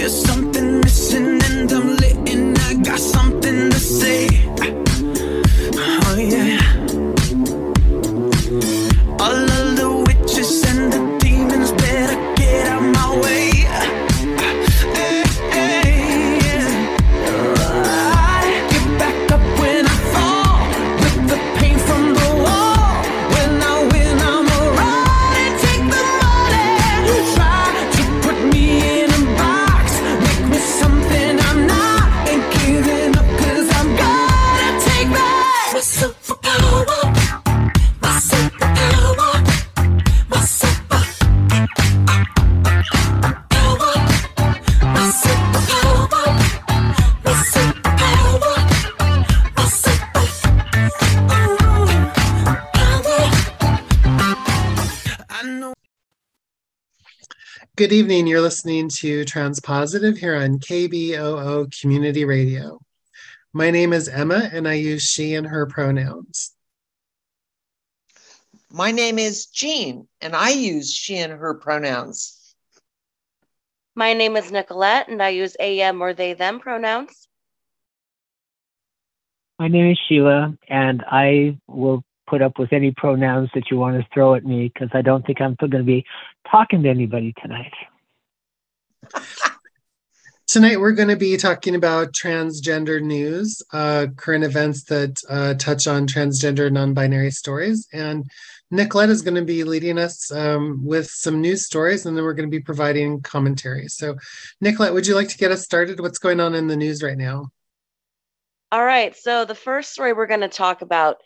There's something Good evening. You're listening to Transpositive here on KBOO Community Radio. My name is Emma, and I use she and her pronouns. My name is Jean, and I use she and her pronouns. My name is Nicolette, and I use AM or they them pronouns. My name is Sheila, and I will put up with any pronouns that you want to throw at me because I don't think I'm going to be talking to anybody tonight. Tonight, we're going to be talking about transgender news, uh, current events that uh, touch on transgender non binary stories. And Nicolette is going to be leading us um, with some news stories, and then we're going to be providing commentary. So, Nicolette, would you like to get us started? What's going on in the news right now? All right. So the first story we're going to talk about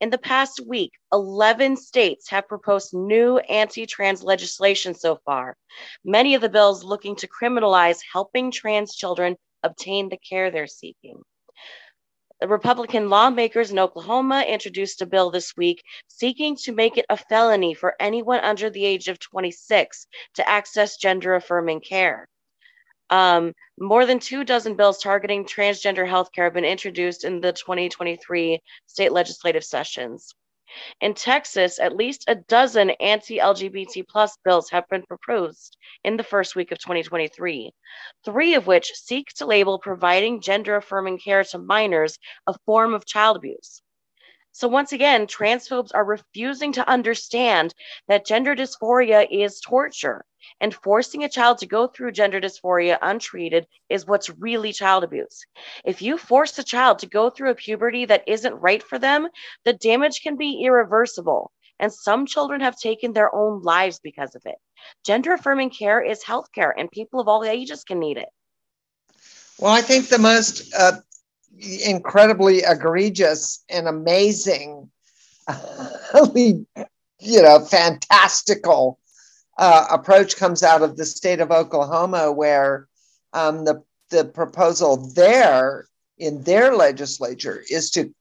in the past week, 11 states have proposed new anti trans legislation so far. Many of the bills looking to criminalize helping trans children obtain the care they're seeking. The Republican lawmakers in Oklahoma introduced a bill this week seeking to make it a felony for anyone under the age of 26 to access gender affirming care. Um, more than two dozen bills targeting transgender healthcare have been introduced in the 2023 state legislative sessions. In Texas, at least a dozen anti LGBT plus bills have been proposed in the first week of 2023, three of which seek to label providing gender affirming care to minors a form of child abuse. So, once again, transphobes are refusing to understand that gender dysphoria is torture, and forcing a child to go through gender dysphoria untreated is what's really child abuse. If you force a child to go through a puberty that isn't right for them, the damage can be irreversible. And some children have taken their own lives because of it. Gender affirming care is healthcare, and people of all ages can need it. Well, I think the most uh, incredibly egregious and amazing, you know, fantastical uh, approach comes out of the state of Oklahoma, where um, the the proposal there in their legislature is to,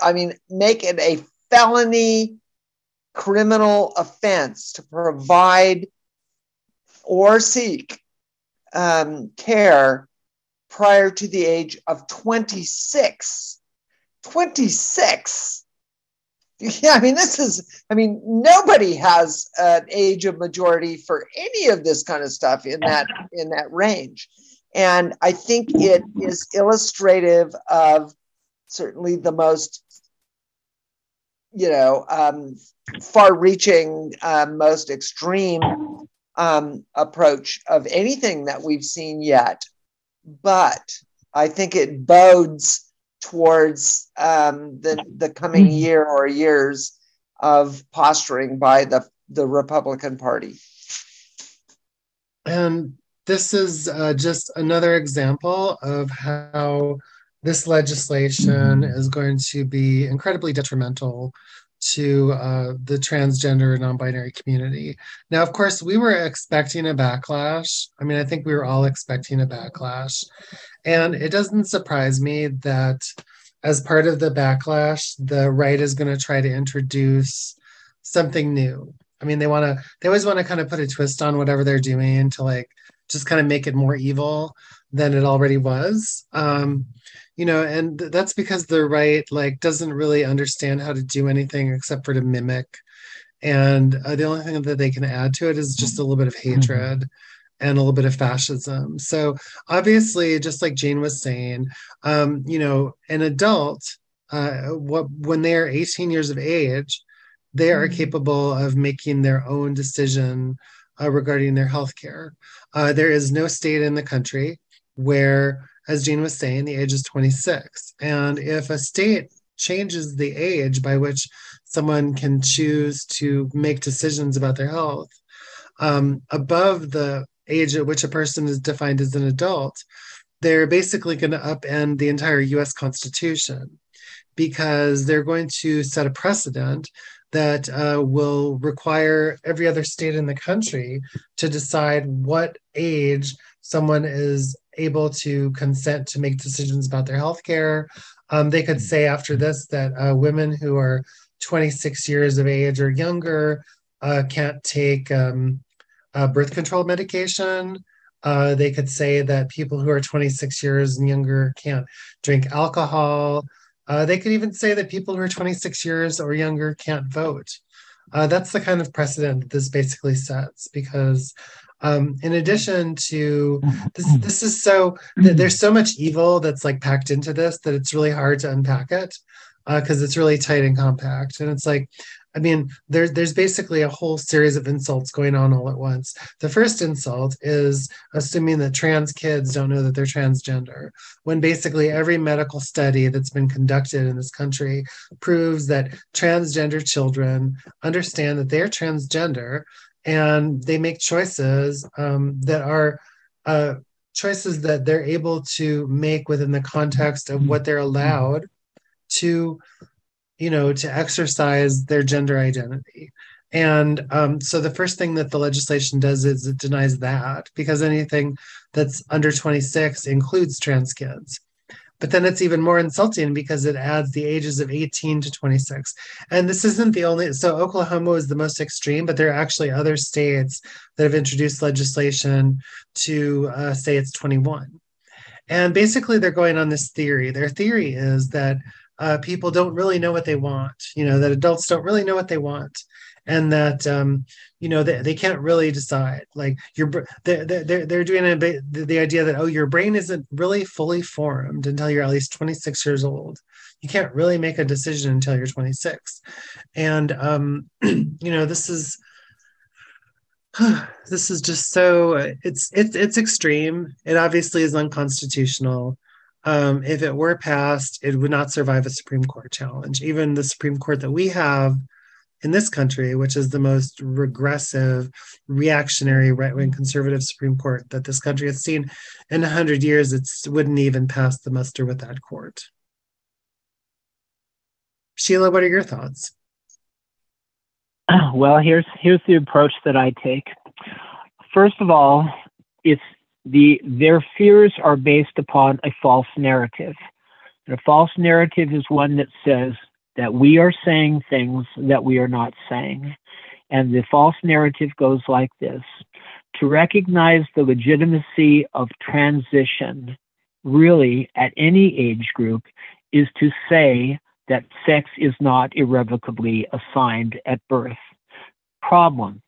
I mean, make it a felony criminal offense to provide or seek um, care prior to the age of 26. 26. Yeah, I mean, this is, I mean, nobody has an age of majority for any of this kind of stuff in that in that range. And I think it is illustrative of certainly the most, you know, um, far-reaching, uh, most extreme um, approach of anything that we've seen yet. But I think it bodes towards um, the the coming year or years of posturing by the the Republican Party. And this is uh, just another example of how this legislation is going to be incredibly detrimental to uh, the transgender non binary community. Now, of course, we were expecting a backlash. I mean, I think we were all expecting a backlash. And it doesn't surprise me that as part of the backlash, the right is going to try to introduce something new. I mean, they want to, they always want to kind of put a twist on whatever they're doing to like just kind of make it more evil than it already was. Um, you know, and th- that's because the right like doesn't really understand how to do anything except for to mimic. And uh, the only thing that they can add to it is just a little bit of hatred and a little bit of fascism. So obviously, just like Jane was saying, um, you know, an adult, uh, what when they are 18 years of age, they are capable of making their own decision uh, regarding their health care. Uh, there is no state in the country where, as Jane was saying, the age is 26. And if a state changes the age by which someone can choose to make decisions about their health um, above the age at which a person is defined as an adult, they're basically going to upend the entire US Constitution because they're going to set a precedent that uh, will require every other state in the country to decide what age someone is able to consent to make decisions about their health care. Um, they could say after this that uh, women who are 26 years of age or younger uh, can't take um, birth control medication. Uh, they could say that people who are 26 years and younger can't drink alcohol. Uh, they could even say that people who are 26 years or younger can't vote. Uh, that's the kind of precedent that this basically sets because um, in addition to this, this is so there's so much evil that's like packed into this that it's really hard to unpack it because uh, it's really tight and compact. And it's like I mean, there's there's basically a whole series of insults going on all at once. The first insult is assuming that trans kids don't know that they're transgender, when basically every medical study that's been conducted in this country proves that transgender children understand that they're transgender and they make choices um, that are uh, choices that they're able to make within the context of what they're allowed to you know, to exercise their gender identity. And um, so the first thing that the legislation does is it denies that because anything that's under 26 includes trans kids. But then it's even more insulting because it adds the ages of 18 to 26. And this isn't the only, so Oklahoma is the most extreme, but there are actually other states that have introduced legislation to uh, say it's 21. And basically, they're going on this theory. Their theory is that uh, people don't really know what they want you know that adults don't really know what they want and that um, you know they, they can't really decide like your they're, they're, they're doing a the idea that oh your brain isn't really fully formed until you're at least 26 years old. You can't really make a decision until you're 26 and um, you know this is this is just so it's it's it's extreme. It obviously is unconstitutional. Um, if it were passed, it would not survive a Supreme Court challenge. Even the Supreme Court that we have in this country, which is the most regressive, reactionary, right wing conservative Supreme Court that this country has seen in 100 years, it wouldn't even pass the muster with that court. Sheila, what are your thoughts? Well, here's here's the approach that I take. First of all, it's the their fears are based upon a false narrative. And a false narrative is one that says that we are saying things that we are not saying. And the false narrative goes like this to recognize the legitimacy of transition, really, at any age group, is to say that sex is not irrevocably assigned at birth. Problem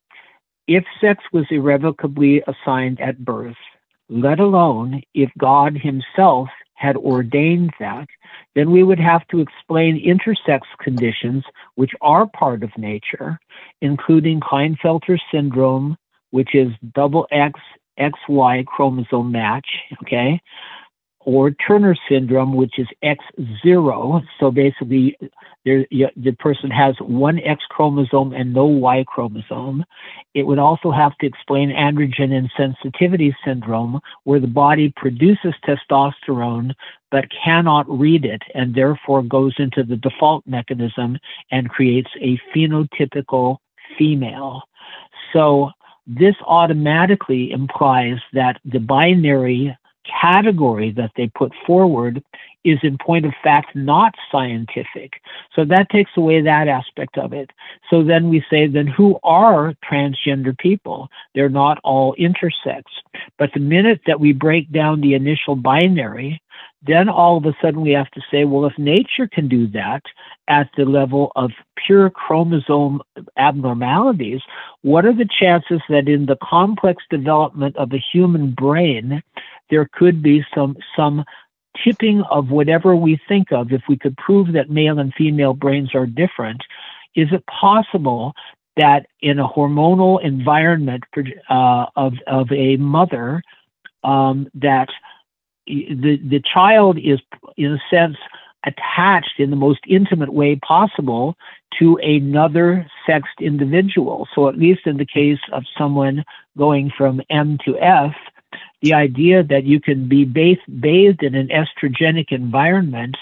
if sex was irrevocably assigned at birth, let alone if God Himself had ordained that, then we would have to explain intersex conditions, which are part of nature, including Klinefelter syndrome, which is double X XY chromosome match, okay, or Turner syndrome, which is X0. So basically, there, the person has one X chromosome and no Y chromosome. It would also have to explain androgen insensitivity syndrome, where the body produces testosterone but cannot read it and therefore goes into the default mechanism and creates a phenotypical female. So this automatically implies that the binary category that they put forward is in point of fact not scientific. So that takes away that aspect of it. So then we say, then who are transgender people? They're not all intersex. But the minute that we break down the initial binary, then all of a sudden we have to say, well, if nature can do that at the level of pure chromosome abnormalities, what are the chances that in the complex development of a human brain, there could be some some tipping of whatever we think of? If we could prove that male and female brains are different is it possible that in a hormonal environment uh, of, of a mother um, that the, the child is in a sense attached in the most intimate way possible to another sexed individual. So at least in the case of someone going from m to f the idea that you can be bathed, bathed in an estrogenic environment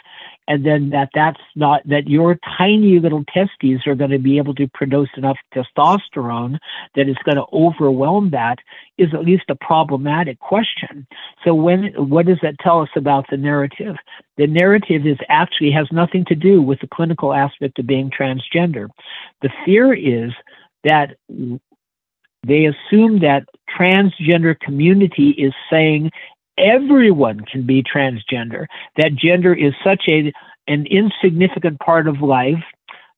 and then that that's not that your tiny little testes are going to be able to produce enough testosterone that it's going to overwhelm that is at least a problematic question. So when what does that tell us about the narrative? The narrative is actually has nothing to do with the clinical aspect of being transgender. The fear is that they assume that transgender community is saying everyone can be transgender, that gender is such a, an insignificant part of life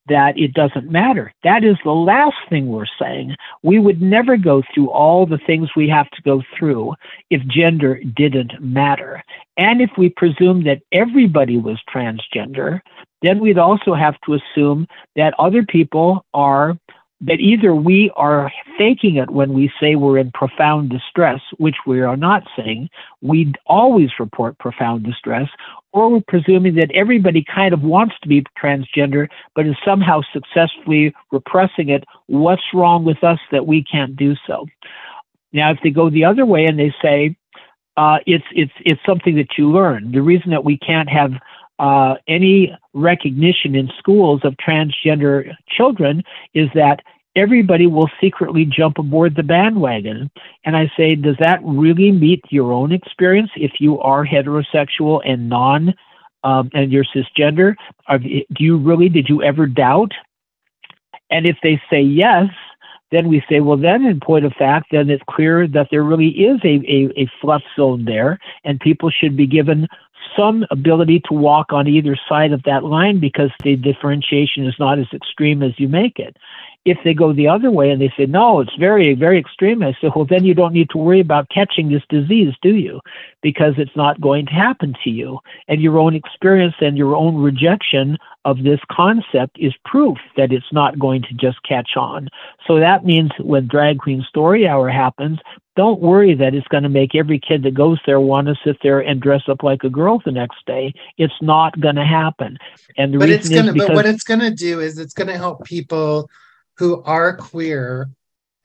that it doesn't matter. That is the last thing we're saying. We would never go through all the things we have to go through if gender didn't matter. And if we presume that everybody was transgender, then we'd also have to assume that other people are that either we are faking it when we say we're in profound distress, which we are not saying, we always report profound distress, or we're presuming that everybody kind of wants to be transgender, but is somehow successfully repressing it. What's wrong with us that we can't do so? Now, if they go the other way and they say, uh, it's it's it's something that you learn. The reason that we can't have uh, any recognition in schools of transgender children is that everybody will secretly jump aboard the bandwagon. And I say, does that really meet your own experience if you are heterosexual and non um, and you're cisgender? Are, do you really, did you ever doubt? And if they say yes, then we say, well, then in point of fact, then it's clear that there really is a, a, a fluff zone there, and people should be given some ability to walk on either side of that line because the differentiation is not as extreme as you make it. If they go the other way and they say, no, it's very, very extreme, I say, well, then you don't need to worry about catching this disease, do you? Because it's not going to happen to you. And your own experience and your own rejection of this concept is proof that it's not going to just catch on. So that means when Drag Queen Story Hour happens, don't worry that it's going to make every kid that goes there want to sit there and dress up like a girl the next day. It's not going to happen. And the but reason it's going to, because, but what it's going to do is it's going to help people who are queer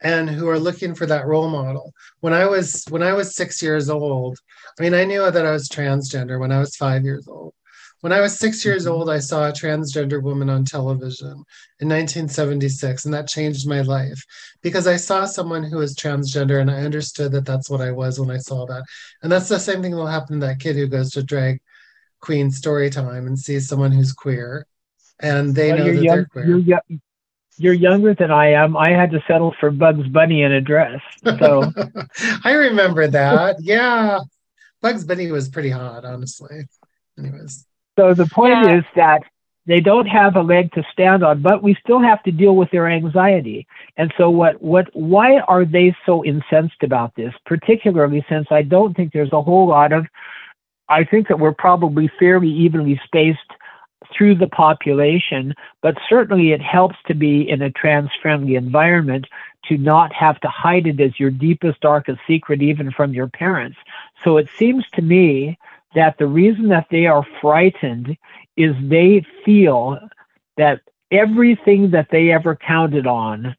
and who are looking for that role model. When I was when I was 6 years old, I mean I knew that I was transgender when I was 5 years old. When I was 6 years Mm-hmm. old, I saw a transgender woman on television in 1976 and that changed my life because I saw someone who was transgender and I understood that that's what I was when I saw that. And that's the same thing that will happen to that kid who goes to drag queen story time and sees someone who's queer and they well, know that young, they're queer. you're, yo- you're younger than I am. I had to settle for Bugs Bunny in a dress. So I remember that. Yeah. Bugs Bunny was pretty hot, honestly. Anyways. So the point Yeah. is that they don't have a leg to stand on, but we still have to deal with their anxiety. And so what what why are they so incensed about this? Particularly since I don't think there's a whole lot of I think that we're probably fairly evenly spaced through the population, but certainly it helps to be in a trans friendly environment to not have to hide it as your deepest, darkest secret, even from your parents. So it seems to me that the reason that they are frightened is they feel that everything that they ever counted on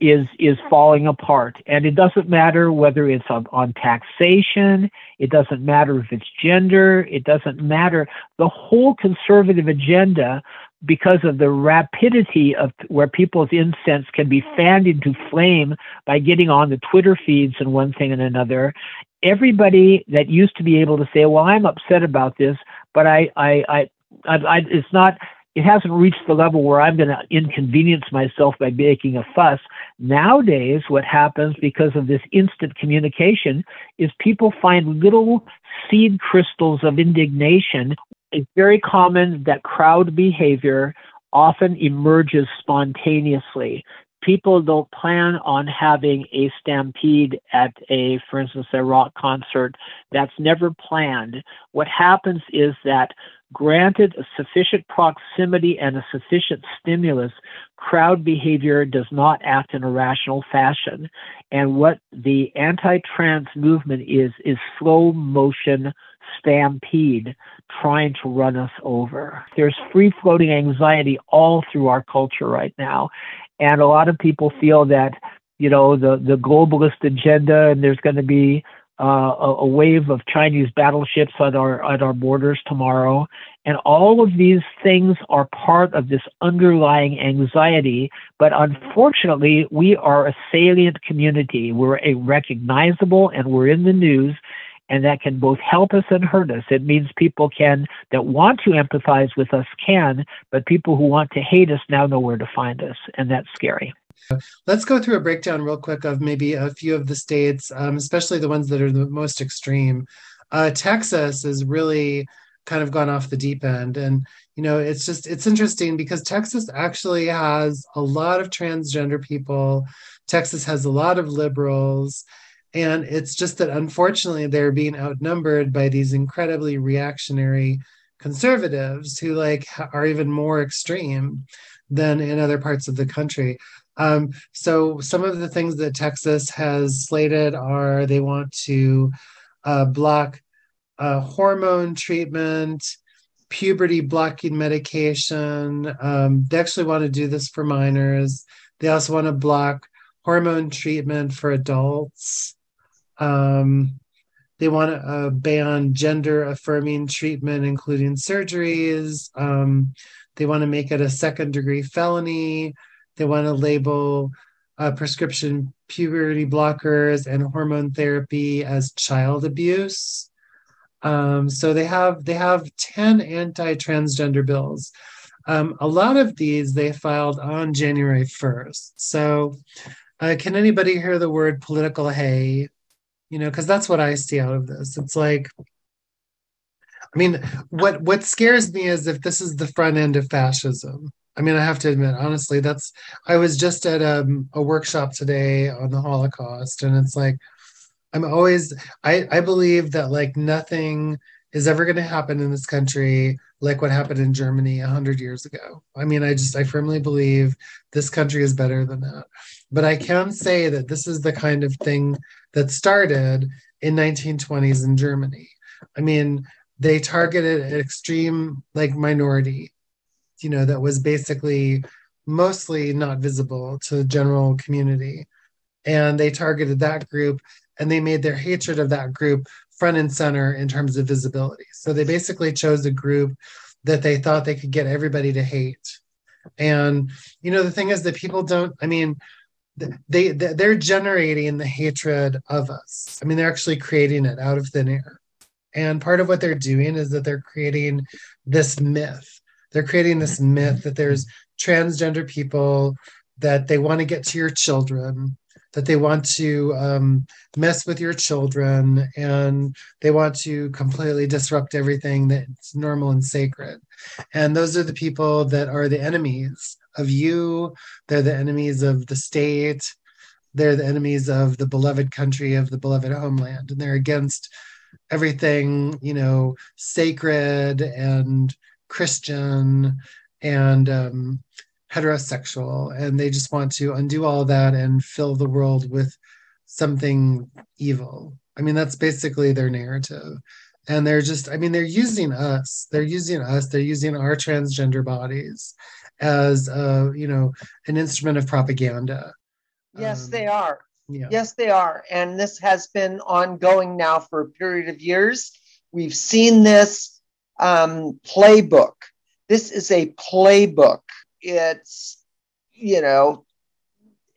is is falling apart. And it doesn't matter whether it's on, on taxation it doesn't matter if it's gender it doesn't matter. The whole conservative agenda because of the rapidity of where people's incense can be fanned into flame by getting on the twitter feeds and one thing and another everybody that used to be able to say well i'm upset about this but i i i, I, I it's not it hasn't reached the level where I'm going to inconvenience myself by making a fuss. Nowadays, what happens because of this instant communication is people find little seed crystals of indignation. It's very common that crowd behavior often emerges spontaneously people don't plan on having a stampede at a, for instance, a rock concert. That's never planned. What happens is that granted a sufficient proximity and a sufficient stimulus, crowd behavior does not act in a rational fashion. And what the anti-trans movement is, is slow motion stampede trying to run us over. There's free floating anxiety all through our culture right now. And a lot of people feel that, you know, the, the globalist agenda and there's going to be uh, a, a, wave of Chinese battleships at our at our borders tomorrow, and all of these things are part of this underlying anxiety. But unfortunately, we are a salient community. We're a recognizable, and we're in the news, and that can both help us and hurt us. It means people can that want to empathize with us can, but people who want to hate us now know where to find us, and that's scary. Let's go through a breakdown real quick of maybe a few of the states, um, especially the ones that are the most extreme. Uh, Texas has really kind of gone off the deep end, and you know it's just it's interesting because Texas actually has a lot of transgender people. Texas has a lot of liberals and it's just that unfortunately they're being outnumbered by these incredibly reactionary conservatives who like are even more extreme than in other parts of the country. Um, so some of the things that texas has slated are they want to uh, block uh, hormone treatment puberty blocking medication. Um, they actually want to do this for minors. They also want to block hormone treatment for adults um, they want to uh, ban gender affirming treatment, including surgeries. Um, they want to make it a second degree felony. They want to label uh, prescription puberty blockers and hormone therapy as child abuse. Um, so they have they have 10 anti-transgender bills. Um, a lot of these they filed on January 1st. So uh, can anybody hear the word political hay? You know because that's what i see out of this it's like i mean what what scares me is if this is the front end of fascism i mean i have to admit honestly that's i was just at a, um, a workshop today on the holocaust and it's like i'm always i i believe that like nothing is ever going to happen in this country like what happened in Germany 100 years ago. I mean, I just, I firmly believe this country is better than that. But I can say that this is the kind of thing that started in 1920s in Germany. I mean, they targeted an extreme like minority, you know, that was basically mostly not visible to the general community. And they targeted that group and they made their hatred of that group front and center in terms of visibility. So they basically chose a group that they thought they could get everybody to hate. And you know the thing is that people don't I mean they they're generating the hatred of us. I mean they're actually creating it out of thin air. And part of what they're doing is that they're creating this myth. They're creating this myth that there's transgender people that they want to get to your children that they want to um, mess with your children and they want to completely disrupt everything that's normal and sacred. And those are the people that are the enemies of you, they're the enemies of the state, they're the enemies of the beloved country, of the beloved homeland, and they're against everything, you know, sacred and Christian and um, heterosexual and they just want to undo all that and fill the world with something evil. I mean, that's basically their narrative. And they're just, I mean, they're using us. They're using us. They're using our transgender bodies as, a, you know, an instrument of propaganda. Yes, um, they are. Yeah. Yes, they are. And this has been ongoing now for a period of years. We've seen this um, playbook. This is a playbook it's you know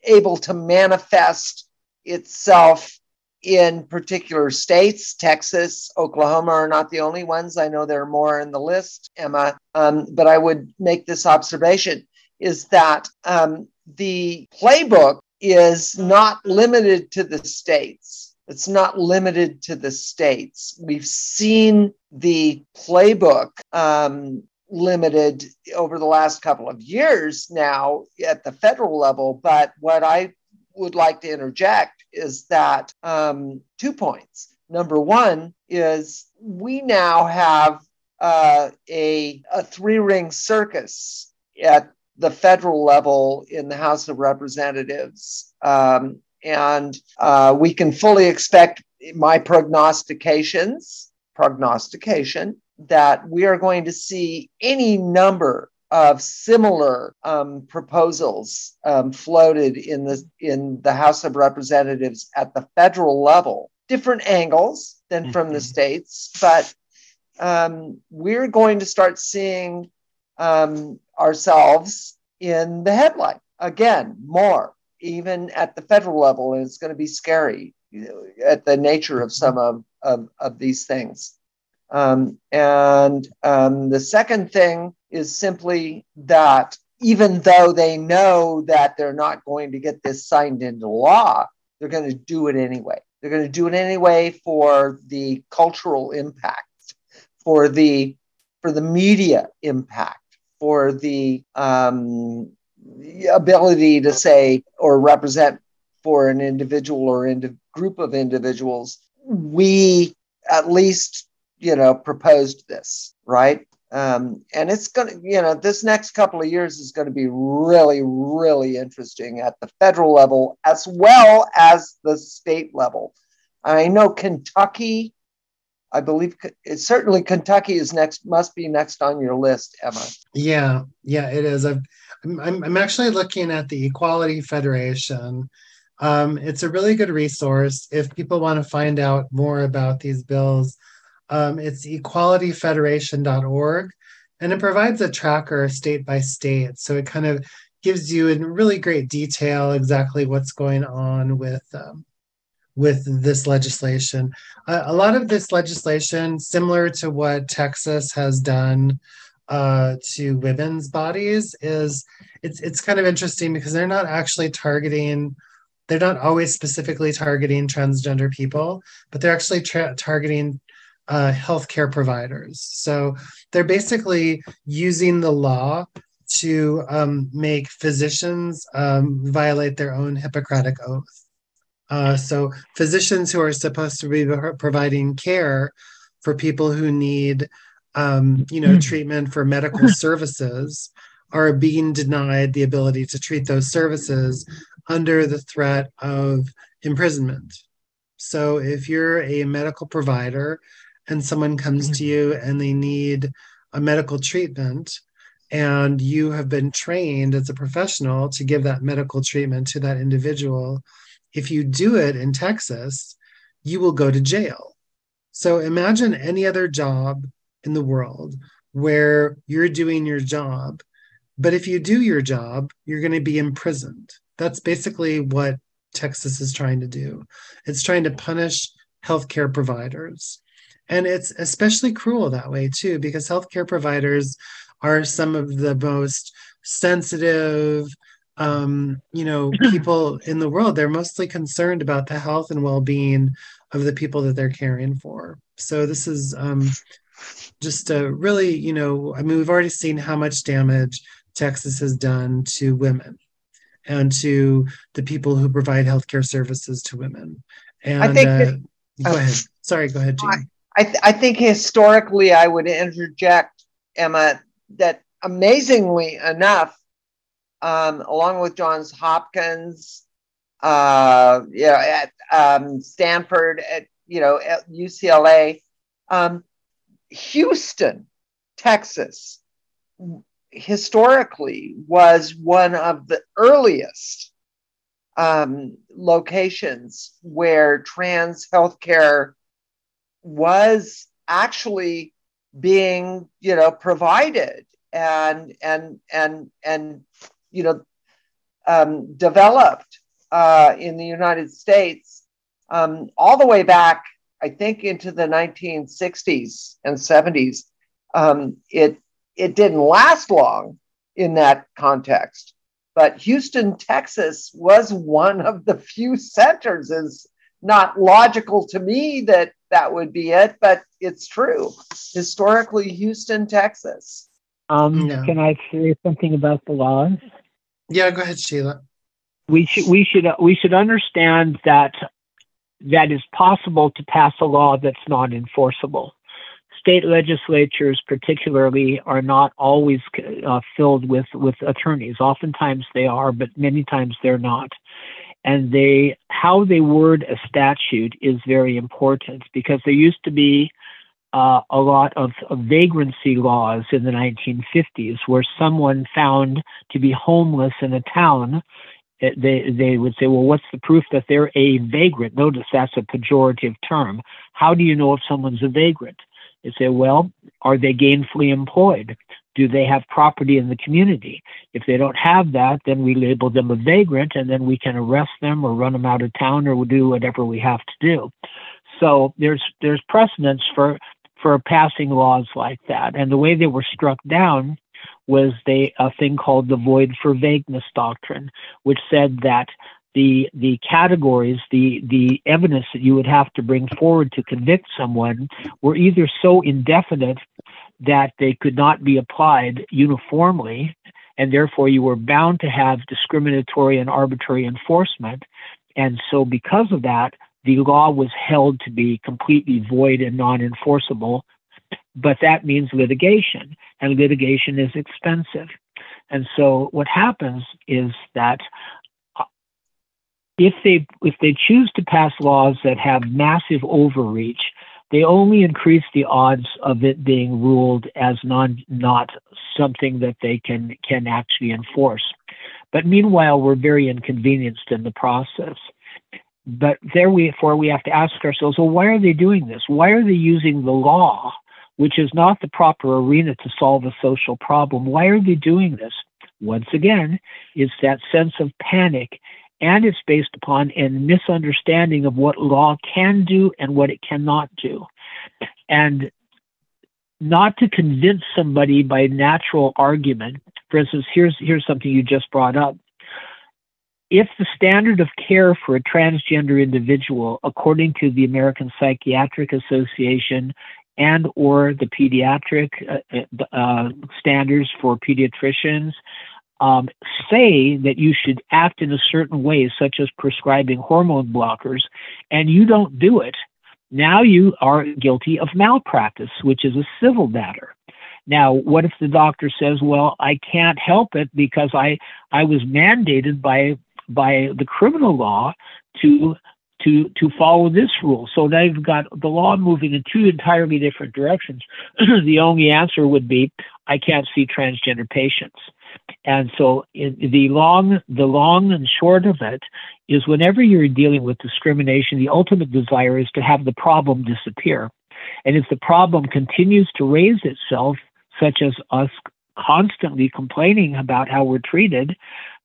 able to manifest itself in particular states, Texas, Oklahoma are not the only ones. I know there are more in the list, Emma. Um, but I would make this observation is that um, the playbook is not limited to the states. It's not limited to the states. We've seen the playbook um, limited over the last couple of years now at the federal level. But what I would like to interject is that um, two points. Number one is we now have uh, a, a three ring circus at the federal level in the House of Representatives. Um, and uh, we can fully expect my prognostications, prognostication, that we are going to see any number of similar um, proposals um, floated in the in the House of Representatives at the federal level, different angles than from the mm-hmm. states, but um, we're going to start seeing um, ourselves in the headline again more, even at the federal level, and it's going to be scary you know, at the nature of some of of, of these things. Um, and um, the second thing is simply that even though they know that they're not going to get this signed into law, they're going to do it anyway. They're going to do it anyway for the cultural impact, for the for the media impact, for the um, ability to say or represent for an individual or in group of individuals. We at least you know proposed this, right? Um, and it's going to, you know, this next couple of years is going to be really, really interesting at the federal level as well as the state level. I know Kentucky, I believe it's certainly Kentucky is next, must be next on your list, Emma. Yeah, yeah, it is. I've, I'm, I'm actually looking at the Equality Federation. Um, it's a really good resource if people want to find out more about these bills um, it's equalityfederation.org, and it provides a tracker state by state. So it kind of gives you in really great detail exactly what's going on with um, with this legislation. Uh, a lot of this legislation, similar to what Texas has done uh, to women's bodies, is it's it's kind of interesting because they're not actually targeting. They're not always specifically targeting transgender people, but they're actually tra- targeting uh, healthcare providers. So they're basically using the law to um, make physicians um, violate their own Hippocratic oath. Uh, so physicians who are supposed to be providing care for people who need, um, you know, treatment for medical services are being denied the ability to treat those services under the threat of imprisonment. So if you're a medical provider and someone comes to mm-hmm. you and they need a medical treatment and you have been trained as a professional to give that medical treatment to that individual if you do it in texas you will go to jail. So imagine any other job in the world where you're doing your job but if you do your job you're going to be imprisoned. That's basically what texas is trying to do. It's trying to punish healthcare providers and it's especially cruel that way too, because healthcare providers are some of the most sensitive, um, you know, people in the world. They're mostly concerned about the health and well-being of the people that they're caring for. So this is um, just a really, you know, I mean, we've already seen how much damage Texas has done to women and to the people who provide healthcare services to women. And I think uh, that, go ahead. Sorry, go ahead, Jean. I, th- I think historically, I would interject, Emma, that amazingly enough, um, along with Johns Hopkins, uh, you know, at um, Stanford, at you know, at UCLA, um, Houston, Texas, historically was one of the earliest um, locations where trans healthcare was actually being you know provided and and and and you know um, developed uh, in the United States um, all the way back, I think, into the 1960s and 70s. Um, it it didn't last long in that context, but Houston, Texas, was one of the few centers. Is not logical to me that that would be it, but it's true. Historically, Houston, Texas. Um, Yeah. Can I say something about the laws? Yeah, go ahead, Sheila. we should we should we should understand that that is possible to pass a law that's not enforceable. State legislatures, particularly, are not always uh, filled with with attorneys. Oftentimes they are, but many times they're not. And they how they word a statute is very important because there used to be uh, a lot of, of vagrancy laws in the 1950s where someone found to be homeless in a town they they would say, well, what's the proof that they're a vagrant? Notice that's a pejorative term. How do you know if someone's a vagrant? They say, well, are they gainfully employed? Do they have property in the community? If they don't have that, then we label them a vagrant, and then we can arrest them or run them out of town or we do whatever we have to do. So there's there's precedence for for passing laws like that, and the way they were struck down was they a thing called the void for vagueness doctrine, which said that the the categories, the the evidence that you would have to bring forward to convict someone were either so indefinite that they could not be applied uniformly, and therefore you were bound to have discriminatory and arbitrary enforcement. And so because of that, the law was held to be completely void and non-enforceable. But that means litigation and litigation is expensive. And so what happens is that uh, if they if they choose to pass laws that have massive overreach, they only increase the odds of it being ruled as non not something that they can can actually enforce. But meanwhile, we're very inconvenienced in the process. But therefore, we have to ask ourselves, well, why are they doing this? Why are they using the law which is not the proper arena to solve a social problem. Why are they doing this? Once again, it's that sense of panic, and it's based upon a misunderstanding of what law can do and what it cannot do. And not to convince somebody by natural argument. For instance, here's here's something you just brought up. If the standard of care for a transgender individual, according to the American Psychiatric Association and or the pediatric uh, uh, standards for pediatricians um, say that you should act in a certain way, such as prescribing hormone blockers, and you don't do it, now you are guilty of malpractice, which is a civil matter. Now, what if the doctor says, "Well, I can't help it because I I was mandated by by the criminal law to to to follow this rule. So now you've got the law moving in two entirely different directions. the only answer would be I can't see transgender patients. And so the long the long and short of it is whenever you're dealing with discrimination, the ultimate desire is to have the problem disappear. And if the problem continues to raise itself, such as us constantly complaining about how we're treated,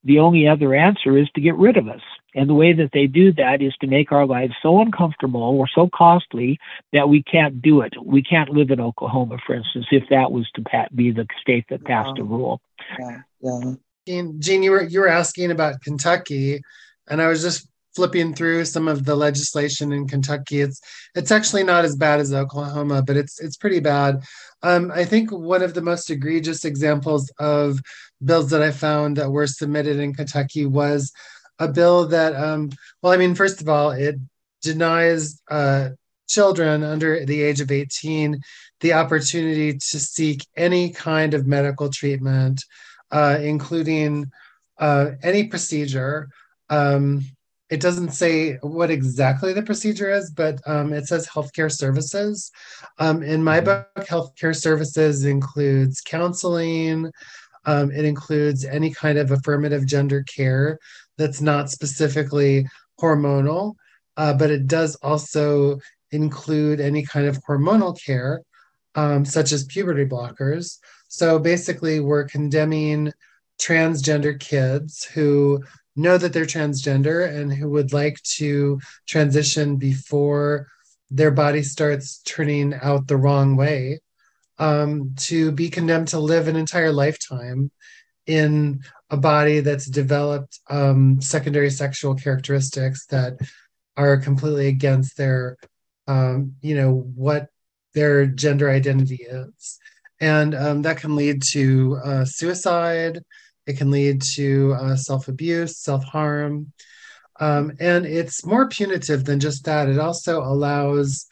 the only other answer is to get rid of us. And the way that they do that is to make our lives so uncomfortable or so costly that we can't do it. We can't live in Oklahoma, for instance, if that was to be the state that passed a rule. Yeah, yeah. Jean, Jean, you were you were asking about Kentucky, and I was just flipping through some of the legislation in Kentucky. It's it's actually not as bad as Oklahoma, but it's it's pretty bad. Um, I think one of the most egregious examples of bills that I found that were submitted in Kentucky was a bill that, um, well, I mean, first of all, it denies uh, children under the age of 18 the opportunity to seek any kind of medical treatment, uh, including uh, any procedure. Um, it doesn't say what exactly the procedure is, but um, it says healthcare services. Um, in my book, healthcare services includes counseling, um, it includes any kind of affirmative gender care that's not specifically hormonal, uh, but it does also include any kind of hormonal care, um, such as puberty blockers. So basically, we're condemning transgender kids who know that they're transgender and who would like to transition before their body starts turning out the wrong way um, to be condemned to live an entire lifetime in a body that's developed um, secondary sexual characteristics that are completely against their, um, you know, what their gender identity is. And um, that can lead to uh, suicide. It can lead to uh, self abuse, self harm. Um, and it's more punitive than just that. It also allows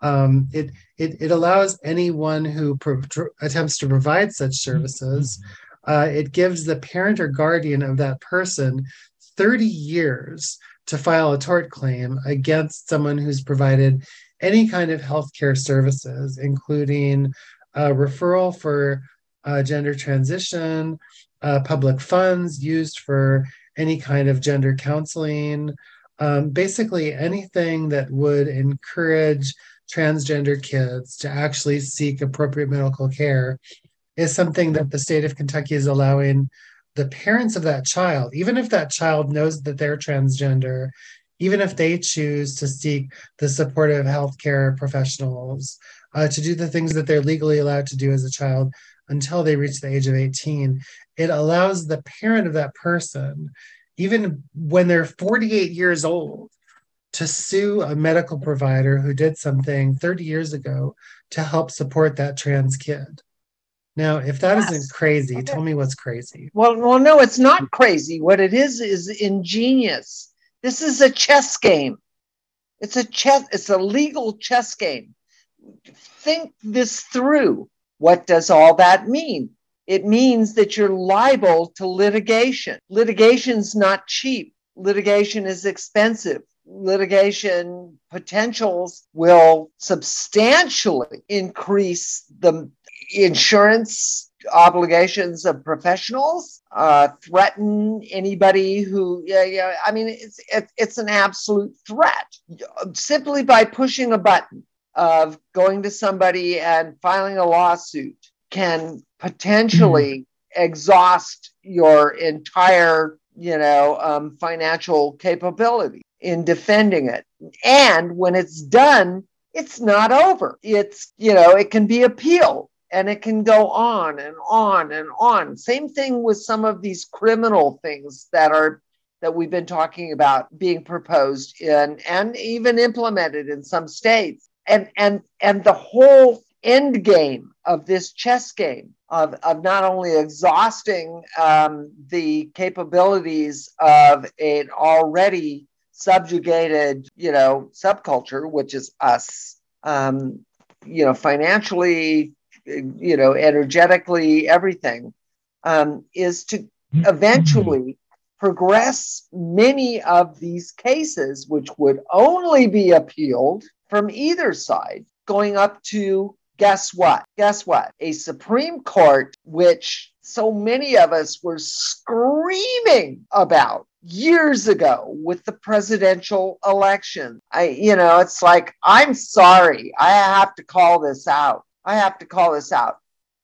um, it, it, it allows anyone who pro- attempts to provide such services, uh, it gives the parent or guardian of that person 30 years to file a tort claim against someone who's provided any kind of healthcare services, including a referral for uh, gender transition, uh, public funds used for any kind of gender counseling, um, basically anything that would encourage transgender kids to actually seek appropriate medical care is something that the state of Kentucky is allowing the parents of that child, even if that child knows that they're transgender, even if they choose to seek the supportive healthcare professionals uh, to do the things that they're legally allowed to do as a child until they reach the age of 18, it allows the parent of that person, even when they're 48 years old, to sue a medical provider who did something 30 years ago to help support that trans kid. Now, if that yes. not crazy, okay. tell me what's crazy. Well, well, no, it's not crazy. What it is is ingenious. This is a chess game. It's a chess. It's a legal chess game. Think this through. What does all that mean? It means that you're liable to litigation. Litigation's not cheap. Litigation is expensive litigation potentials will substantially increase the insurance obligations of professionals uh, threaten anybody who yeah yeah i mean it's it, it's an absolute threat simply by pushing a button of going to somebody and filing a lawsuit can potentially mm-hmm. exhaust your entire you know um, financial capability in defending it. And when it's done, it's not over. It's, you know, it can be appealed and it can go on and on and on. Same thing with some of these criminal things that are that we've been talking about being proposed in and even implemented in some states. And and and the whole end game of this chess game of, of not only exhausting um, the capabilities of an already subjugated, you know, subculture, which is us, um, you know, financially, you know, energetically, everything, um, is to eventually progress many of these cases, which would only be appealed from either side, going up to guess what? Guess what? A Supreme Court, which so many of us were screaming about years ago with the presidential election. I, you know, it's like, I'm sorry, I have to call this out. I have to call this out.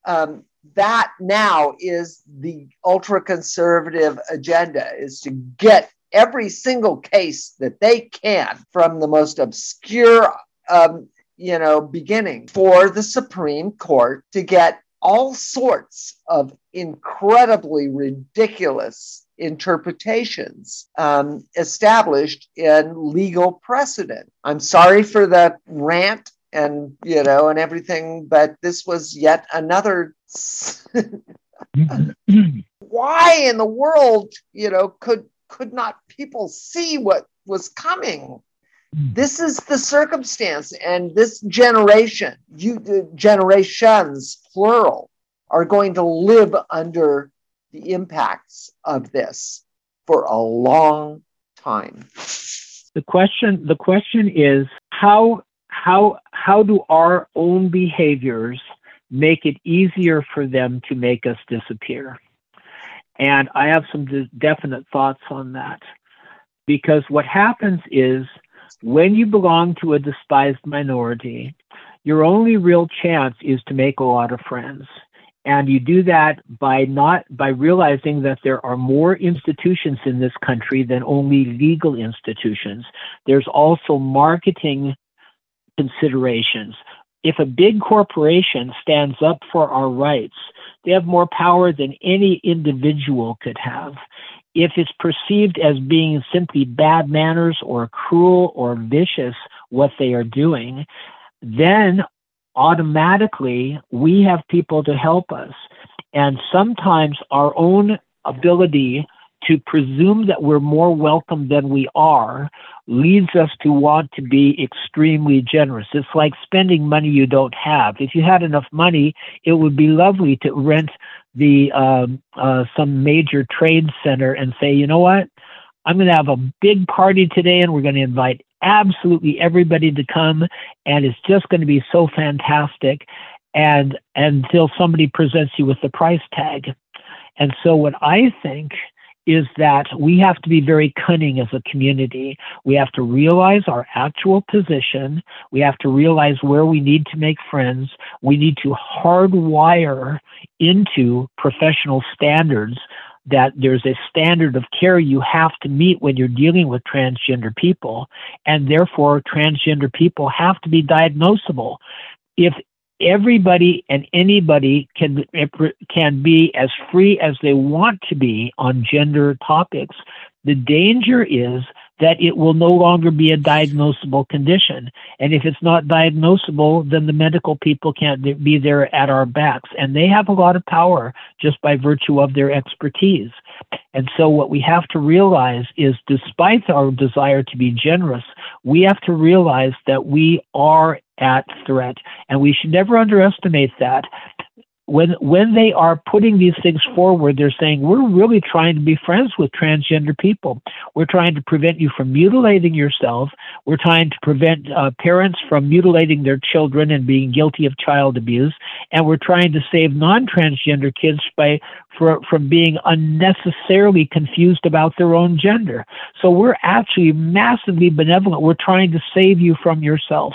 Um, that now is the ultra conservative agenda is to get every single case that they can from the most obscure um, you know beginning for the supreme court to get all sorts of incredibly ridiculous interpretations um, established in legal precedent. I'm sorry for the rant and you know and everything, but this was yet another. Why in the world, you know, could could not people see what was coming? This is the circumstance, and this generation, you generations plural, are going to live under the impacts of this for a long time. The question the question is how how how do our own behaviors make it easier for them to make us disappear? And I have some de- definite thoughts on that. Because what happens is when you belong to a despised minority, your only real chance is to make a lot of friends. And you do that by not by realizing that there are more institutions in this country than only legal institutions. There's also marketing considerations. If a big corporation stands up for our rights, they have more power than any individual could have. If it's perceived as being simply bad manners or cruel or vicious what they are doing, then automatically we have people to help us. And sometimes our own ability to presume that we're more welcome than we are leads us to want to be extremely generous. It's like spending money you don't have. If you had enough money, it would be lovely to rent the um, uh, some major trade center and say, you know what, I'm going to have a big party today, and we're going to invite absolutely everybody to come, and it's just going to be so fantastic. And until somebody presents you with the price tag. And so, what I think is that we have to be very cunning as a community. We have to realize our actual position. We have to realize where we need to make friends. We need to hardwire into professional standards that there's a standard of care you have to meet when you're dealing with transgender people, and therefore transgender people have to be diagnosable. If everybody and anybody can can be as free as they want to be on gender topics. The danger is that it will no longer be a diagnosable condition. And if it's not diagnosable, then the medical people can't be there at our backs. And they have a lot of power just by virtue of their expertise. And so, what we have to realize is, despite our desire to be generous, we have to realize that we are at threat. And we should never underestimate that when when they are putting these things forward, they're saying we're really trying to be friends with transgender people. We're trying to prevent you from mutilating yourself. We're trying to prevent uh, parents from mutilating their children and being guilty of child abuse, and we're trying to save non-transgender kids by for, from being unnecessarily confused about their own gender. So we're actually massively benevolent. We're trying to save you from yourself,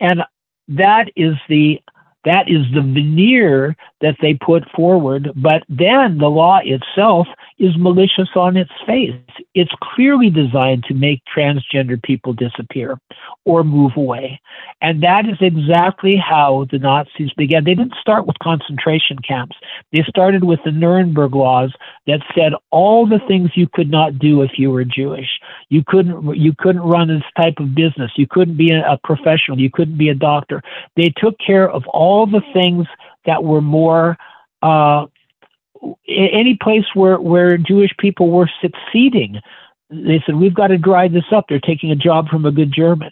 and that is the that is the veneer that they put forward. But then the law itself is malicious on its face. It's clearly designed to make transgender people disappear or move away. And that is exactly how the Nazis began. They didn't start with concentration camps. They started with the Nuremberg laws that said all the things you could not do if you were Jewish. You couldn't you couldn't run this type of business. You couldn't be a, professional. You couldn't be a doctor. They took care of all the things that were more uh, any place where, where Jewish people were succeeding, they said we've got to dry this up. They're taking a job from a good German,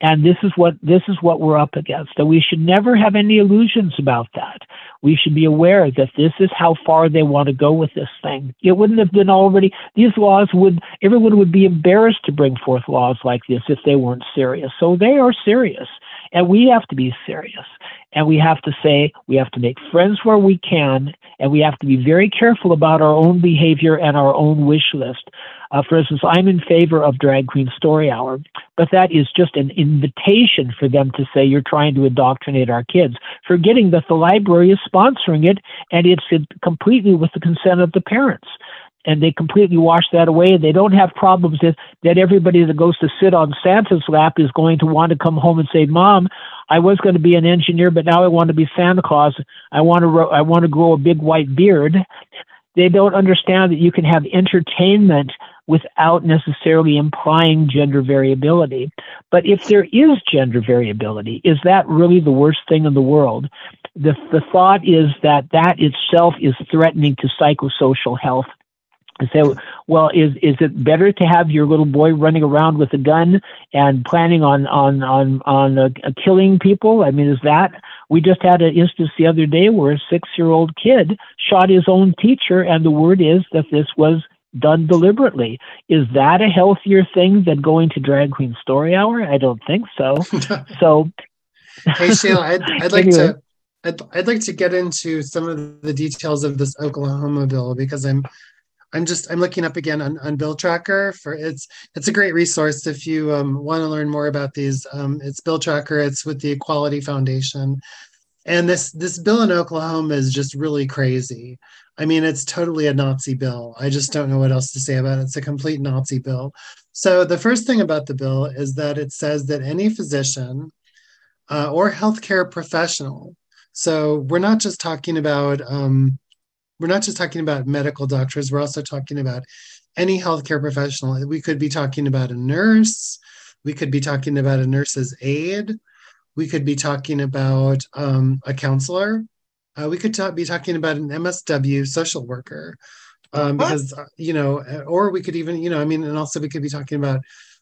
and this is what this is what we're up against. And we should never have any illusions about that. We should be aware that this is how far they want to go with this thing. It wouldn't have been already. These laws would everyone would be embarrassed to bring forth laws like this if they weren't serious. So they are serious, and we have to be serious. And we have to say, we have to make friends where we can, and we have to be very careful about our own behavior and our own wish list. Uh, for instance, I'm in favor of Drag Queen Story Hour, but that is just an invitation for them to say you're trying to indoctrinate our kids, forgetting that the library is sponsoring it and it's completely with the consent of the parents and they completely wash that away. and They don't have problems that, that everybody that goes to sit on Santa's lap is going to want to come home and say, "Mom, I was going to be an engineer, but now I want to be Santa Claus. I want to I want to grow a big white beard." They don't understand that you can have entertainment without necessarily implying gender variability. But if there is gender variability, is that really the worst thing in the world? The, the thought is that that itself is threatening to psychosocial health and say, well, is is it better to have your little boy running around with a gun and planning on on on on uh, killing people? I mean, is that we just had an instance the other day where a six year old kid shot his own teacher, and the word is that this was done deliberately. Is that a healthier thing than going to drag queen story hour? I don't think so. so, hey Sheila, I'd, I'd like anyway. to. I'd, I'd like to get into some of the details of this Oklahoma bill because I'm I'm just I'm looking up again on, on Bill Tracker for it's it's a great resource if you um, want to learn more about these. Um, it's Bill Tracker. It's with the Equality Foundation, and this this bill in Oklahoma is just really crazy. I mean, it's totally a Nazi bill. I just don't know what else to say about it. It's a complete Nazi bill. So the first thing about the bill is that it says that any physician uh, or healthcare professional. So we're not just talking about um, we're not just talking about medical doctors. We're also talking about any healthcare professional. We could be talking about a nurse. We could be talking about a nurse's aide. We could be talking about um, a counselor. Uh, we could talk, be talking about an MSW social worker, um, because uh, you know, or we could even, you know, I mean, and also we could be talking about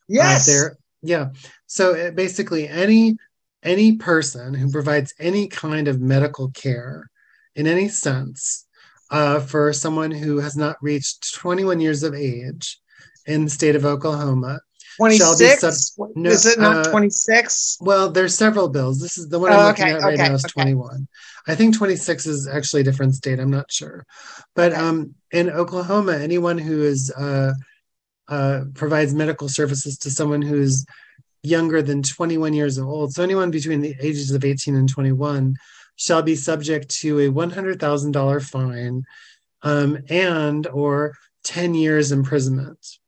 yes, uh, there, yeah. So uh, basically, any any person who provides any kind of medical care in any sense uh, for someone who has not reached 21 years of age in the state of Oklahoma. 26? Sub- no, is it not uh, 26? Well, there's several bills. This is the one I'm oh, looking at right okay, now is okay. 21. I think 26 is actually a different state. I'm not sure. But okay. um, in Oklahoma, anyone who is uh, uh, provides medical services to someone who's younger than 21 years old, so anyone between the ages of 18 and 21, shall be subject to a $100,000 fine um, and or 10 years imprisonment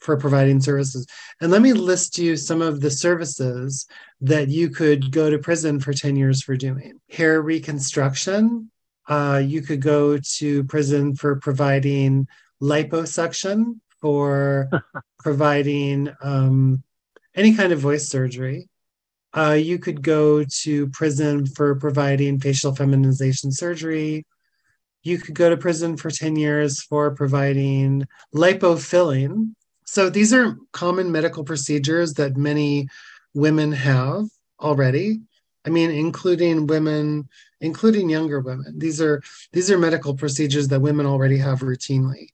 for providing services. And let me list you some of the services that you could go to prison for 10 years for doing. Hair reconstruction, uh, you could go to prison for providing liposuction, for providing um, any kind of voice surgery. Uh, you could go to prison for providing facial feminization surgery. You could go to prison for 10 years for providing lipofilling. So these are common medical procedures that many women have already. I mean, including women, including younger women. These are these are medical procedures that women already have routinely.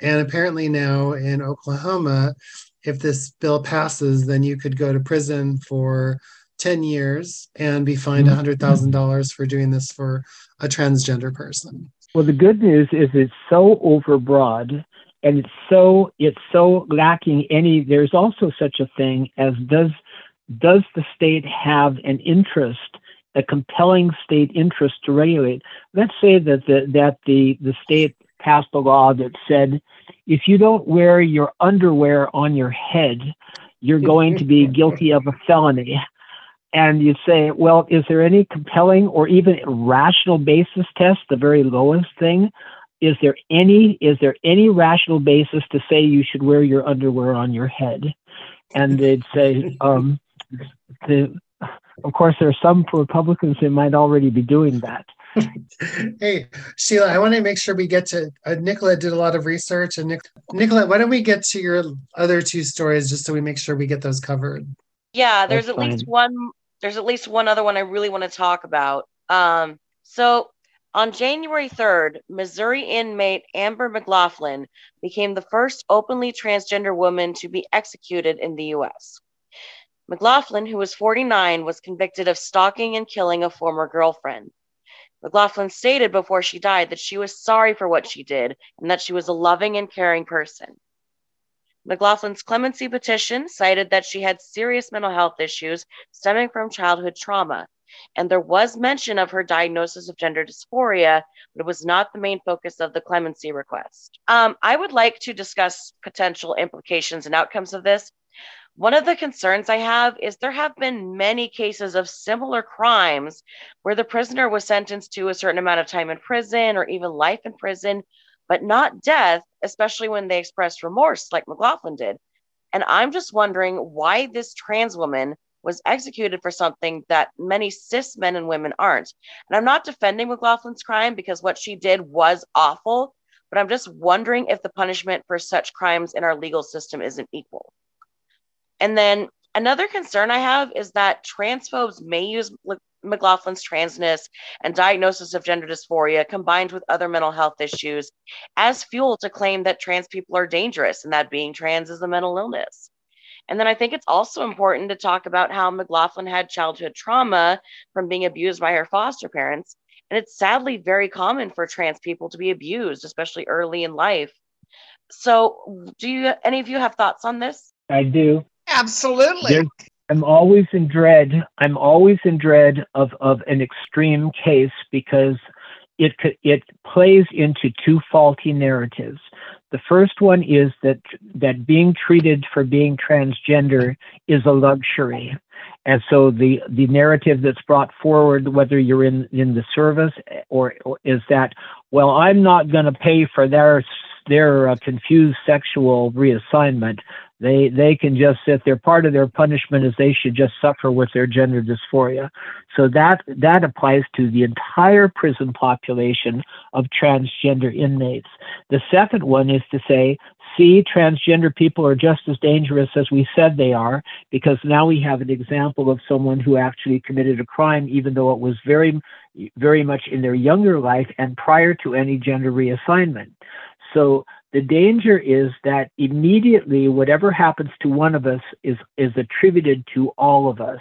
And apparently now in Oklahoma, if this bill passes, then you could go to prison for 10 years and be fined $100,000 mm-hmm. for doing this for a transgender person. Well, the good news is it's so overbroad and it's so it's so lacking any there's also such a thing as does does the state have an interest a compelling state interest to regulate let's say that the that the the state passed a law that said if you don't wear your underwear on your head you're going to be guilty of a felony and you say, well, is there any compelling or even rational basis test, the very lowest thing? Is there any is there any rational basis to say you should wear your underwear on your head? And they'd say, um, the, of course, there are some Republicans that might already be doing that. hey, Sheila, I want to make sure we get to. Uh, Nicolette did a lot of research, and Nic- Nicolette, why don't we get to your other two stories just so we make sure we get those covered? Yeah, there's That's at fine. least one there's at least one other one I really want to talk about. Um, so on January 3rd, Missouri inmate Amber McLaughlin became the first openly transgender woman to be executed in the US. McLaughlin, who was 49, was convicted of stalking and killing a former girlfriend. McLaughlin stated before she died that she was sorry for what she did and that she was a loving and caring person. McLaughlin's clemency petition cited that she had serious mental health issues stemming from childhood trauma, and there was mention of her diagnosis of gender dysphoria, but it was not the main focus of the clemency request. Um, I would like to discuss potential implications and outcomes of this. One of the concerns I have is there have been many cases of similar crimes where the prisoner was sentenced to a certain amount of time in prison or even life in prison but not death, especially when they expressed remorse like McLaughlin did. And I'm just wondering why this trans woman was executed for something that many cis men and women aren't. And I'm not defending McLaughlin's crime because what she did was awful, but I'm just wondering if the punishment for such crimes in our legal system isn't equal. And then another concern I have is that transphobes may use McLaughlin's transness and diagnosis of gender dysphoria combined with other mental health issues as fuel to claim that trans people are dangerous and that being trans is a mental illness. And then I think it's also important to talk about how McLaughlin had childhood trauma from being abused by her foster parents. And it's sadly very common for trans people to be abused, especially early in life. So, do you any of you have thoughts on this? I do. Absolutely. There's, I'm always in dread. I'm always in dread of, of an extreme case because it it plays into two faulty narratives. The first one is that that being treated for being transgender is a luxury. And so the, the narrative that's brought forward, whether you're in, in the service or, or is that, well, I'm not going to pay for their their uh, confused sexual reassignment. They they can just sit there. Part of their punishment is they should just suffer with their gender dysphoria. So that that applies to the entire prison population of transgender inmates. The second one is to say, see, transgender people are just as dangerous as we said they are, because now we have an example of someone who actually committed a crime, even though it was very very much in their younger life and prior to any gender reassignment. So the danger is that immediately whatever happens to one of us is, is attributed to all of us.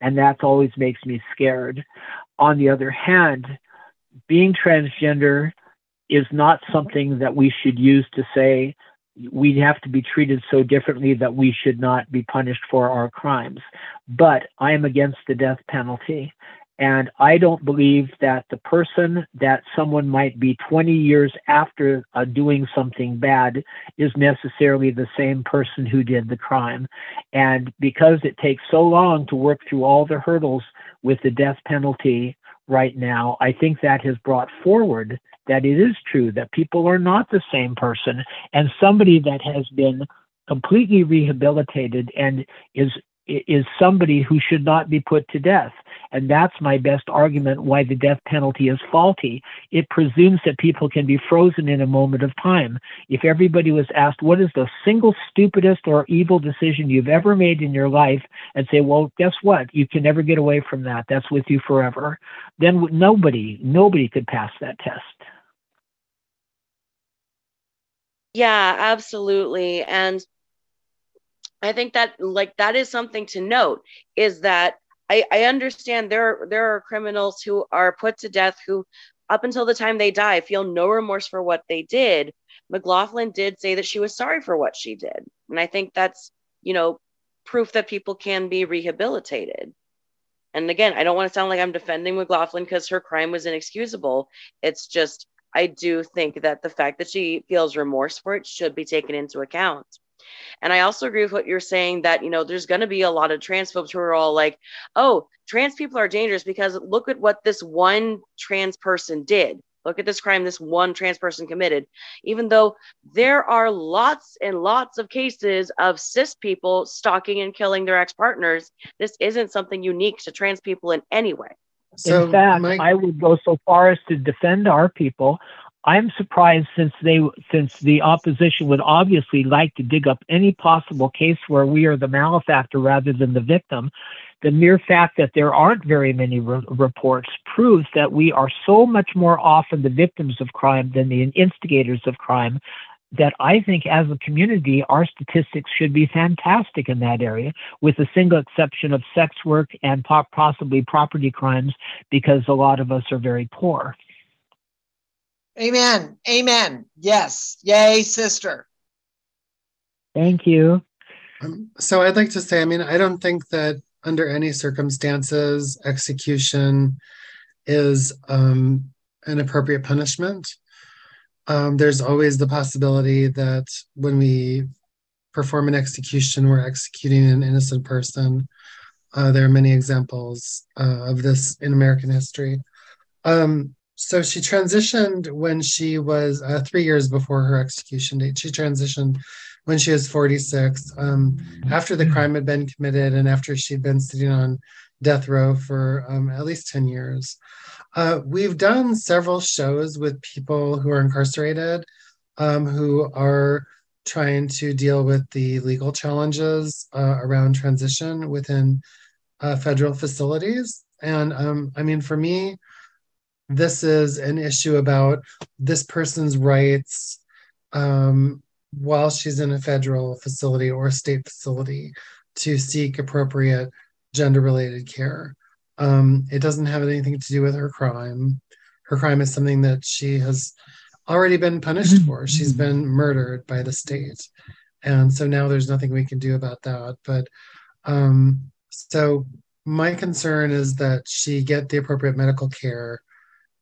And that always makes me scared. On the other hand, being transgender is not something that we should use to say we have to be treated so differently that we should not be punished for our crimes. But I am against the death penalty. And I don't believe that the person that someone might be 20 years after uh, doing something bad is necessarily the same person who did the crime. And because it takes so long to work through all the hurdles with the death penalty right now, I think that has brought forward that it is true that people are not the same person. And somebody that has been completely rehabilitated and is is somebody who should not be put to death. And that's my best argument why the death penalty is faulty. It presumes that people can be frozen in a moment of time. If everybody was asked, what is the single stupidest or evil decision you've ever made in your life, and say, well, guess what? You can never get away from that. That's with you forever. Then nobody, nobody could pass that test. Yeah, absolutely. And I think that like that is something to note is that I, I understand there there are criminals who are put to death who up until the time they die feel no remorse for what they did. McLaughlin did say that she was sorry for what she did. And I think that's, you know, proof that people can be rehabilitated. And again, I don't want to sound like I'm defending McLaughlin because her crime was inexcusable. It's just I do think that the fact that she feels remorse for it should be taken into account. And I also agree with what you're saying that, you know, there's going to be a lot of transphobes who are all like, oh, trans people are dangerous because look at what this one trans person did. Look at this crime this one trans person committed. Even though there are lots and lots of cases of cis people stalking and killing their ex partners, this isn't something unique to trans people in any way. So in fact, my... I would go so far as to defend our people. I'm surprised since they since the opposition would obviously like to dig up any possible case where we are the malefactor rather than the victim. The mere fact that there aren't very many re- reports proves that we are so much more often the victims of crime than the instigators of crime. That I think, as a community, our statistics should be fantastic in that area, with the single exception of sex work and po- possibly property crimes, because a lot of us are very poor. Amen. Amen. Yes. Yay, sister. Thank you. Um, so I'd like to say, I mean, I don't think that under any circumstances execution is um, an appropriate punishment. Um, there's always the possibility that when we perform an execution, we're executing an innocent person. Uh, there are many examples uh, of this in American history. Um, so she transitioned when she was uh, three years before her execution date. She transitioned when she was 46, um, after the crime had been committed and after she'd been sitting on death row for um, at least 10 years. Uh, we've done several shows with people who are incarcerated um, who are trying to deal with the legal challenges uh, around transition within uh, federal facilities. And um, I mean, for me, this is an issue about this person's rights um, while she's in a federal facility or a state facility to seek appropriate gender related care. Um, it doesn't have anything to do with her crime. Her crime is something that she has already been punished for. She's been murdered by the state. And so now there's nothing we can do about that. But um, So my concern is that she get the appropriate medical care,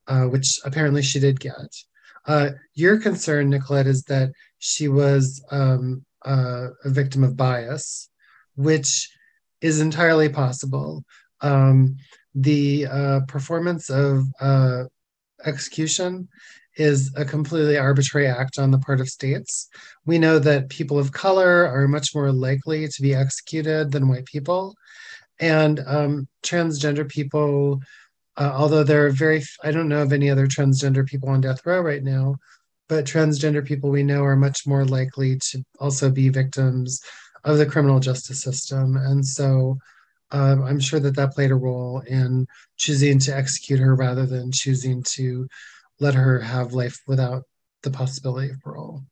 uh, which apparently she did get. Uh, your concern, Nicolette, is that she was um, uh, a victim of bias, which is entirely possible. Um, the uh, performance of uh, execution is a completely arbitrary act on the part of states. We know that people of color are much more likely to be executed than white people. And um, transgender people, uh, although there are very, I don't know of any other transgender people on death row right now, but transgender people we know are much more likely to also be victims of the criminal justice system. And so um, I'm sure that that played a role in choosing to execute her rather than choosing to let her have life without the possibility of parole.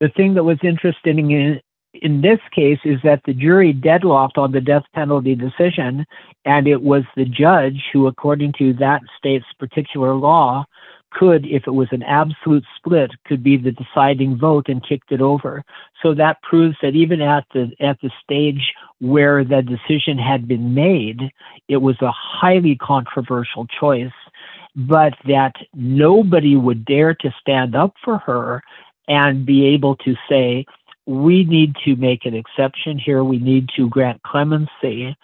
The thing that was interesting in in this case is that the jury deadlocked on the death penalty decision, and it was the judge who, according to that state's particular law, could, if it was an absolute split, could be the deciding vote and kicked it over. So that proves that even at the at the stage where the decision had been made, it was a highly controversial choice, but that nobody would dare to stand up for her and be able to say, we need to make an exception here. We need to grant clemency.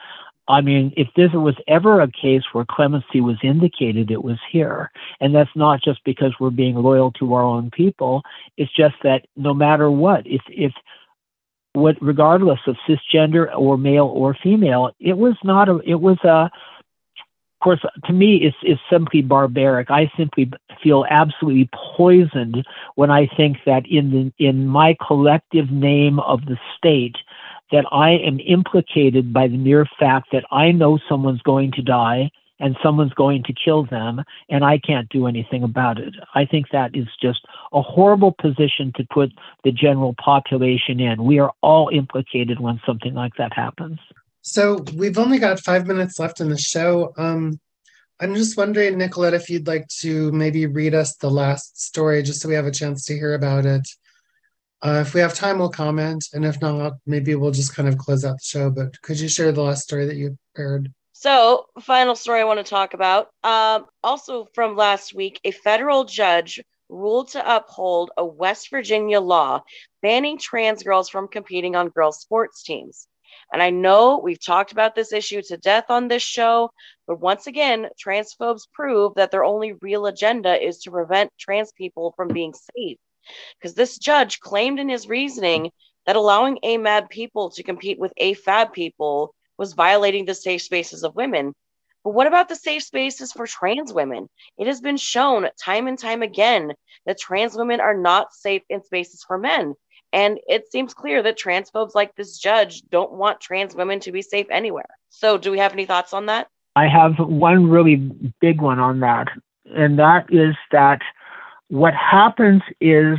I mean, if this was ever a case where clemency was indicated, it was here. And that's not just because we're being loyal to our own people. It's just that no matter what, if, if, what, regardless of cisgender or male or female, it was not a, it was a, of course, to me, it's, it's simply barbaric. I simply feel absolutely poisoned when I think that in the, in my collective name of the state, that I am implicated by the mere fact that I know someone's going to die and someone's going to kill them and I can't do anything about it. I think that is just a horrible position to put the general population in. We are all implicated when something like that happens. So we've only got five minutes left in the show. Um, I'm just wondering, Nicolette, if you'd like to maybe read us the last story just so we have a chance to hear about it. Uh, if we have time, we'll comment, and if not, maybe we'll just kind of close out the show. But could you share the last story that you prepared? So, final story I want to talk about. Um, also from last week, a federal judge ruled to uphold a West Virginia law banning trans girls from competing on girls' sports teams. And I know we've talked about this issue to death on this show, but once again, transphobes prove that their only real agenda is to prevent trans people from being safe because this judge claimed in his reasoning that allowing AMAB people to compete with AFAB people was violating the safe spaces of women. But what about the safe spaces for trans women? It has been shown time and time again that trans women are not safe in spaces for men. And it seems clear that transphobes like this judge don't want trans women to be safe anywhere. So, do we have any thoughts on that? I have one really big one on that. And that is that what happens is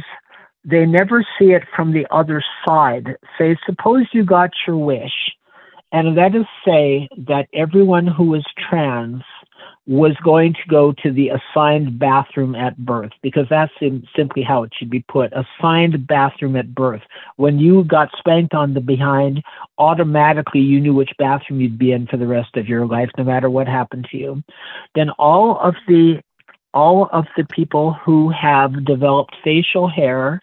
they never see it from the other side. Say, suppose you got your wish, and let us say that everyone who is trans was going to go to the assigned bathroom at birth because that's simply how it should be put assigned bathroom at birth when you got spanked on the behind automatically you knew which bathroom you'd be in for the rest of your life no matter what happened to you then all of the all of the people who have developed facial hair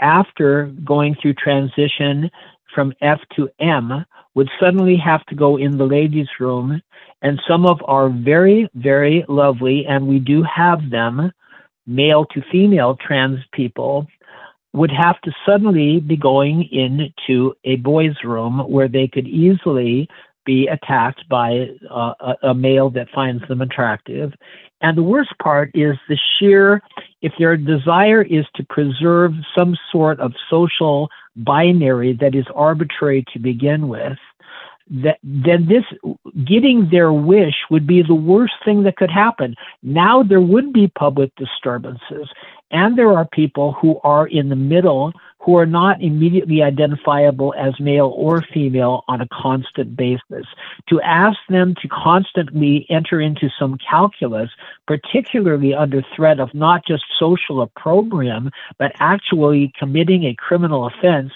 after going through transition from F to M would suddenly have to go in the ladies' room. And some of our very, very lovely, and we do have them, male to female trans people, would have to suddenly be going into a boys' room where they could easily be attacked by uh, a, a male that finds them attractive. And the worst part is the sheer, if their desire is to preserve some sort of social binary that is arbitrary to begin with, that then this getting their wish would be the worst thing that could happen. Now there would be public disturbances, and there are people who are in the middle who are not immediately identifiable as male or female on a constant basis. To ask them to constantly enter into some calculus, particularly under threat of not just social opprobrium, but actually committing a criminal offense,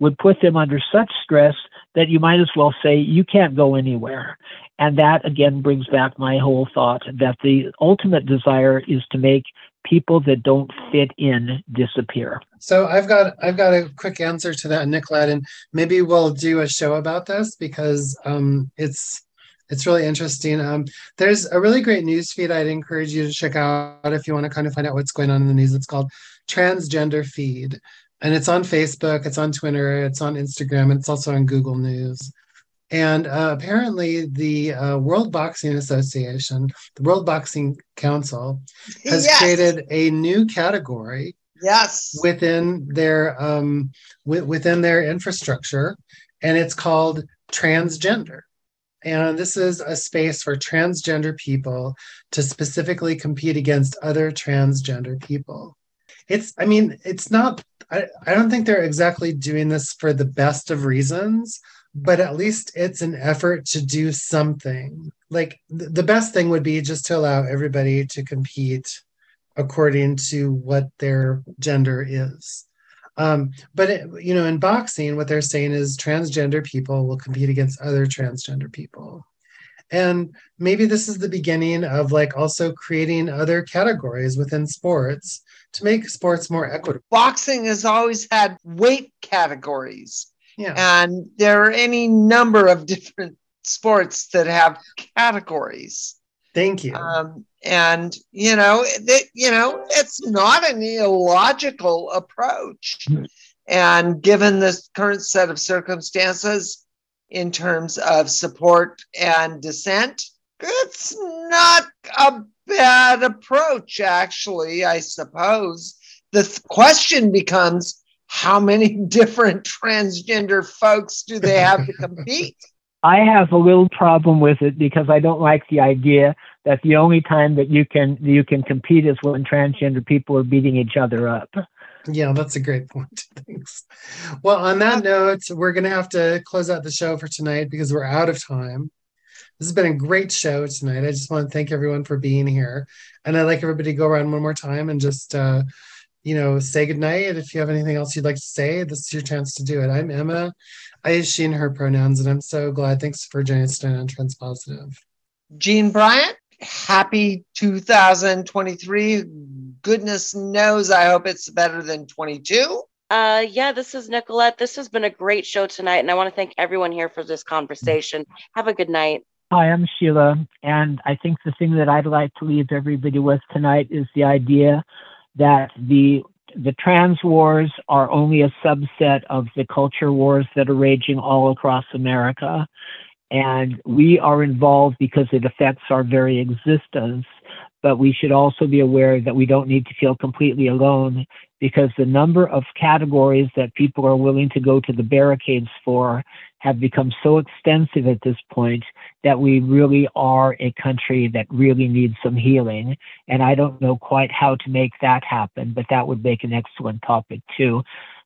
would put them under such stress that you might as well say you can't go anywhere. And that again brings back my whole thought that the ultimate desire is to make people that don't fit in disappear. So I've got I've got a quick answer to that, Nicolette, and maybe we'll do a show about this because um, it's it's really interesting. Um, there's a really great news feed I'd encourage you to check out if you want to kind of find out what's going on in the news. It's called Transgender Feed, and it's on Facebook, it's on Twitter, it's on Instagram, it's also on Google News. And uh, apparently, the uh, World Boxing Association, the World Boxing Council, has Yes. created a new category Yes. within their um, wi- within their infrastructure, and it's called transgender. And this is a space for transgender people to specifically compete against other transgender people. It's, I mean, it's not, I, I don't think they're exactly doing this for the best of reasons, but at least it's an effort to do something. Like th- the best thing would be just to allow everybody to compete according to what their gender is. Um, but it, you know, in boxing, what they're saying is transgender people will compete against other transgender people, and maybe this is the beginning of like also creating other categories within sports to make sports more equitable. Boxing has always had weight categories, Yeah, and there are any number of different sports that have categories. thank you. Um, and you know, that you know, it's not an illogical approach. And given this current set of circumstances in terms of support and dissent, it's not a bad approach, actually, I suppose. The th- question becomes how many different transgender folks do they have to compete? I have a little problem with it because I don't like the idea that the only time that you can you can compete is when transgender people are beating each other up. Yeah, that's a great point. Thanks. Well, on that note, we're going to have to close out the show for tonight because we're out of time. This has been a great show tonight. I just want to thank everyone for being here. And I'd like everybody to go around one more time and just, uh, you know, say goodnight. And if you have anything else you'd like to say, this is your chance to do it. I'm Emma. I use she and her pronouns, and I'm so glad. Thanks for joining us tonight on Transpositive. Jean Bryant, happy 2023. Goodness knows, I hope it's better than 22. Uh, yeah, this is Nicolette. This has been a great show tonight, and I want to thank everyone here for this conversation. Have a good night. Hi, I'm Sheila, and I think the thing that I'd like to leave everybody with tonight is the idea that the the trans wars are only a subset of the culture wars that are raging all across America. And we are involved because it affects our very existence. But we should also be aware that we don't need to feel completely alone because the number of categories that people are willing to go to the barricades for have become so extensive at this point that we really are a country that really needs some healing. And I don't know quite how to make that happen, but that would make an excellent topic too.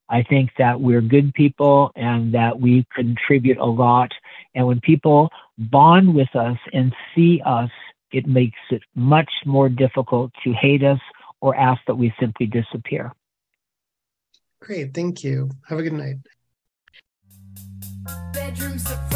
I think that we're good people and that we contribute a lot. And when people bond with us and see us, it makes it much more difficult to hate us or ask that we simply disappear. Great. Thank you. Have a good night. Bedroom surprise.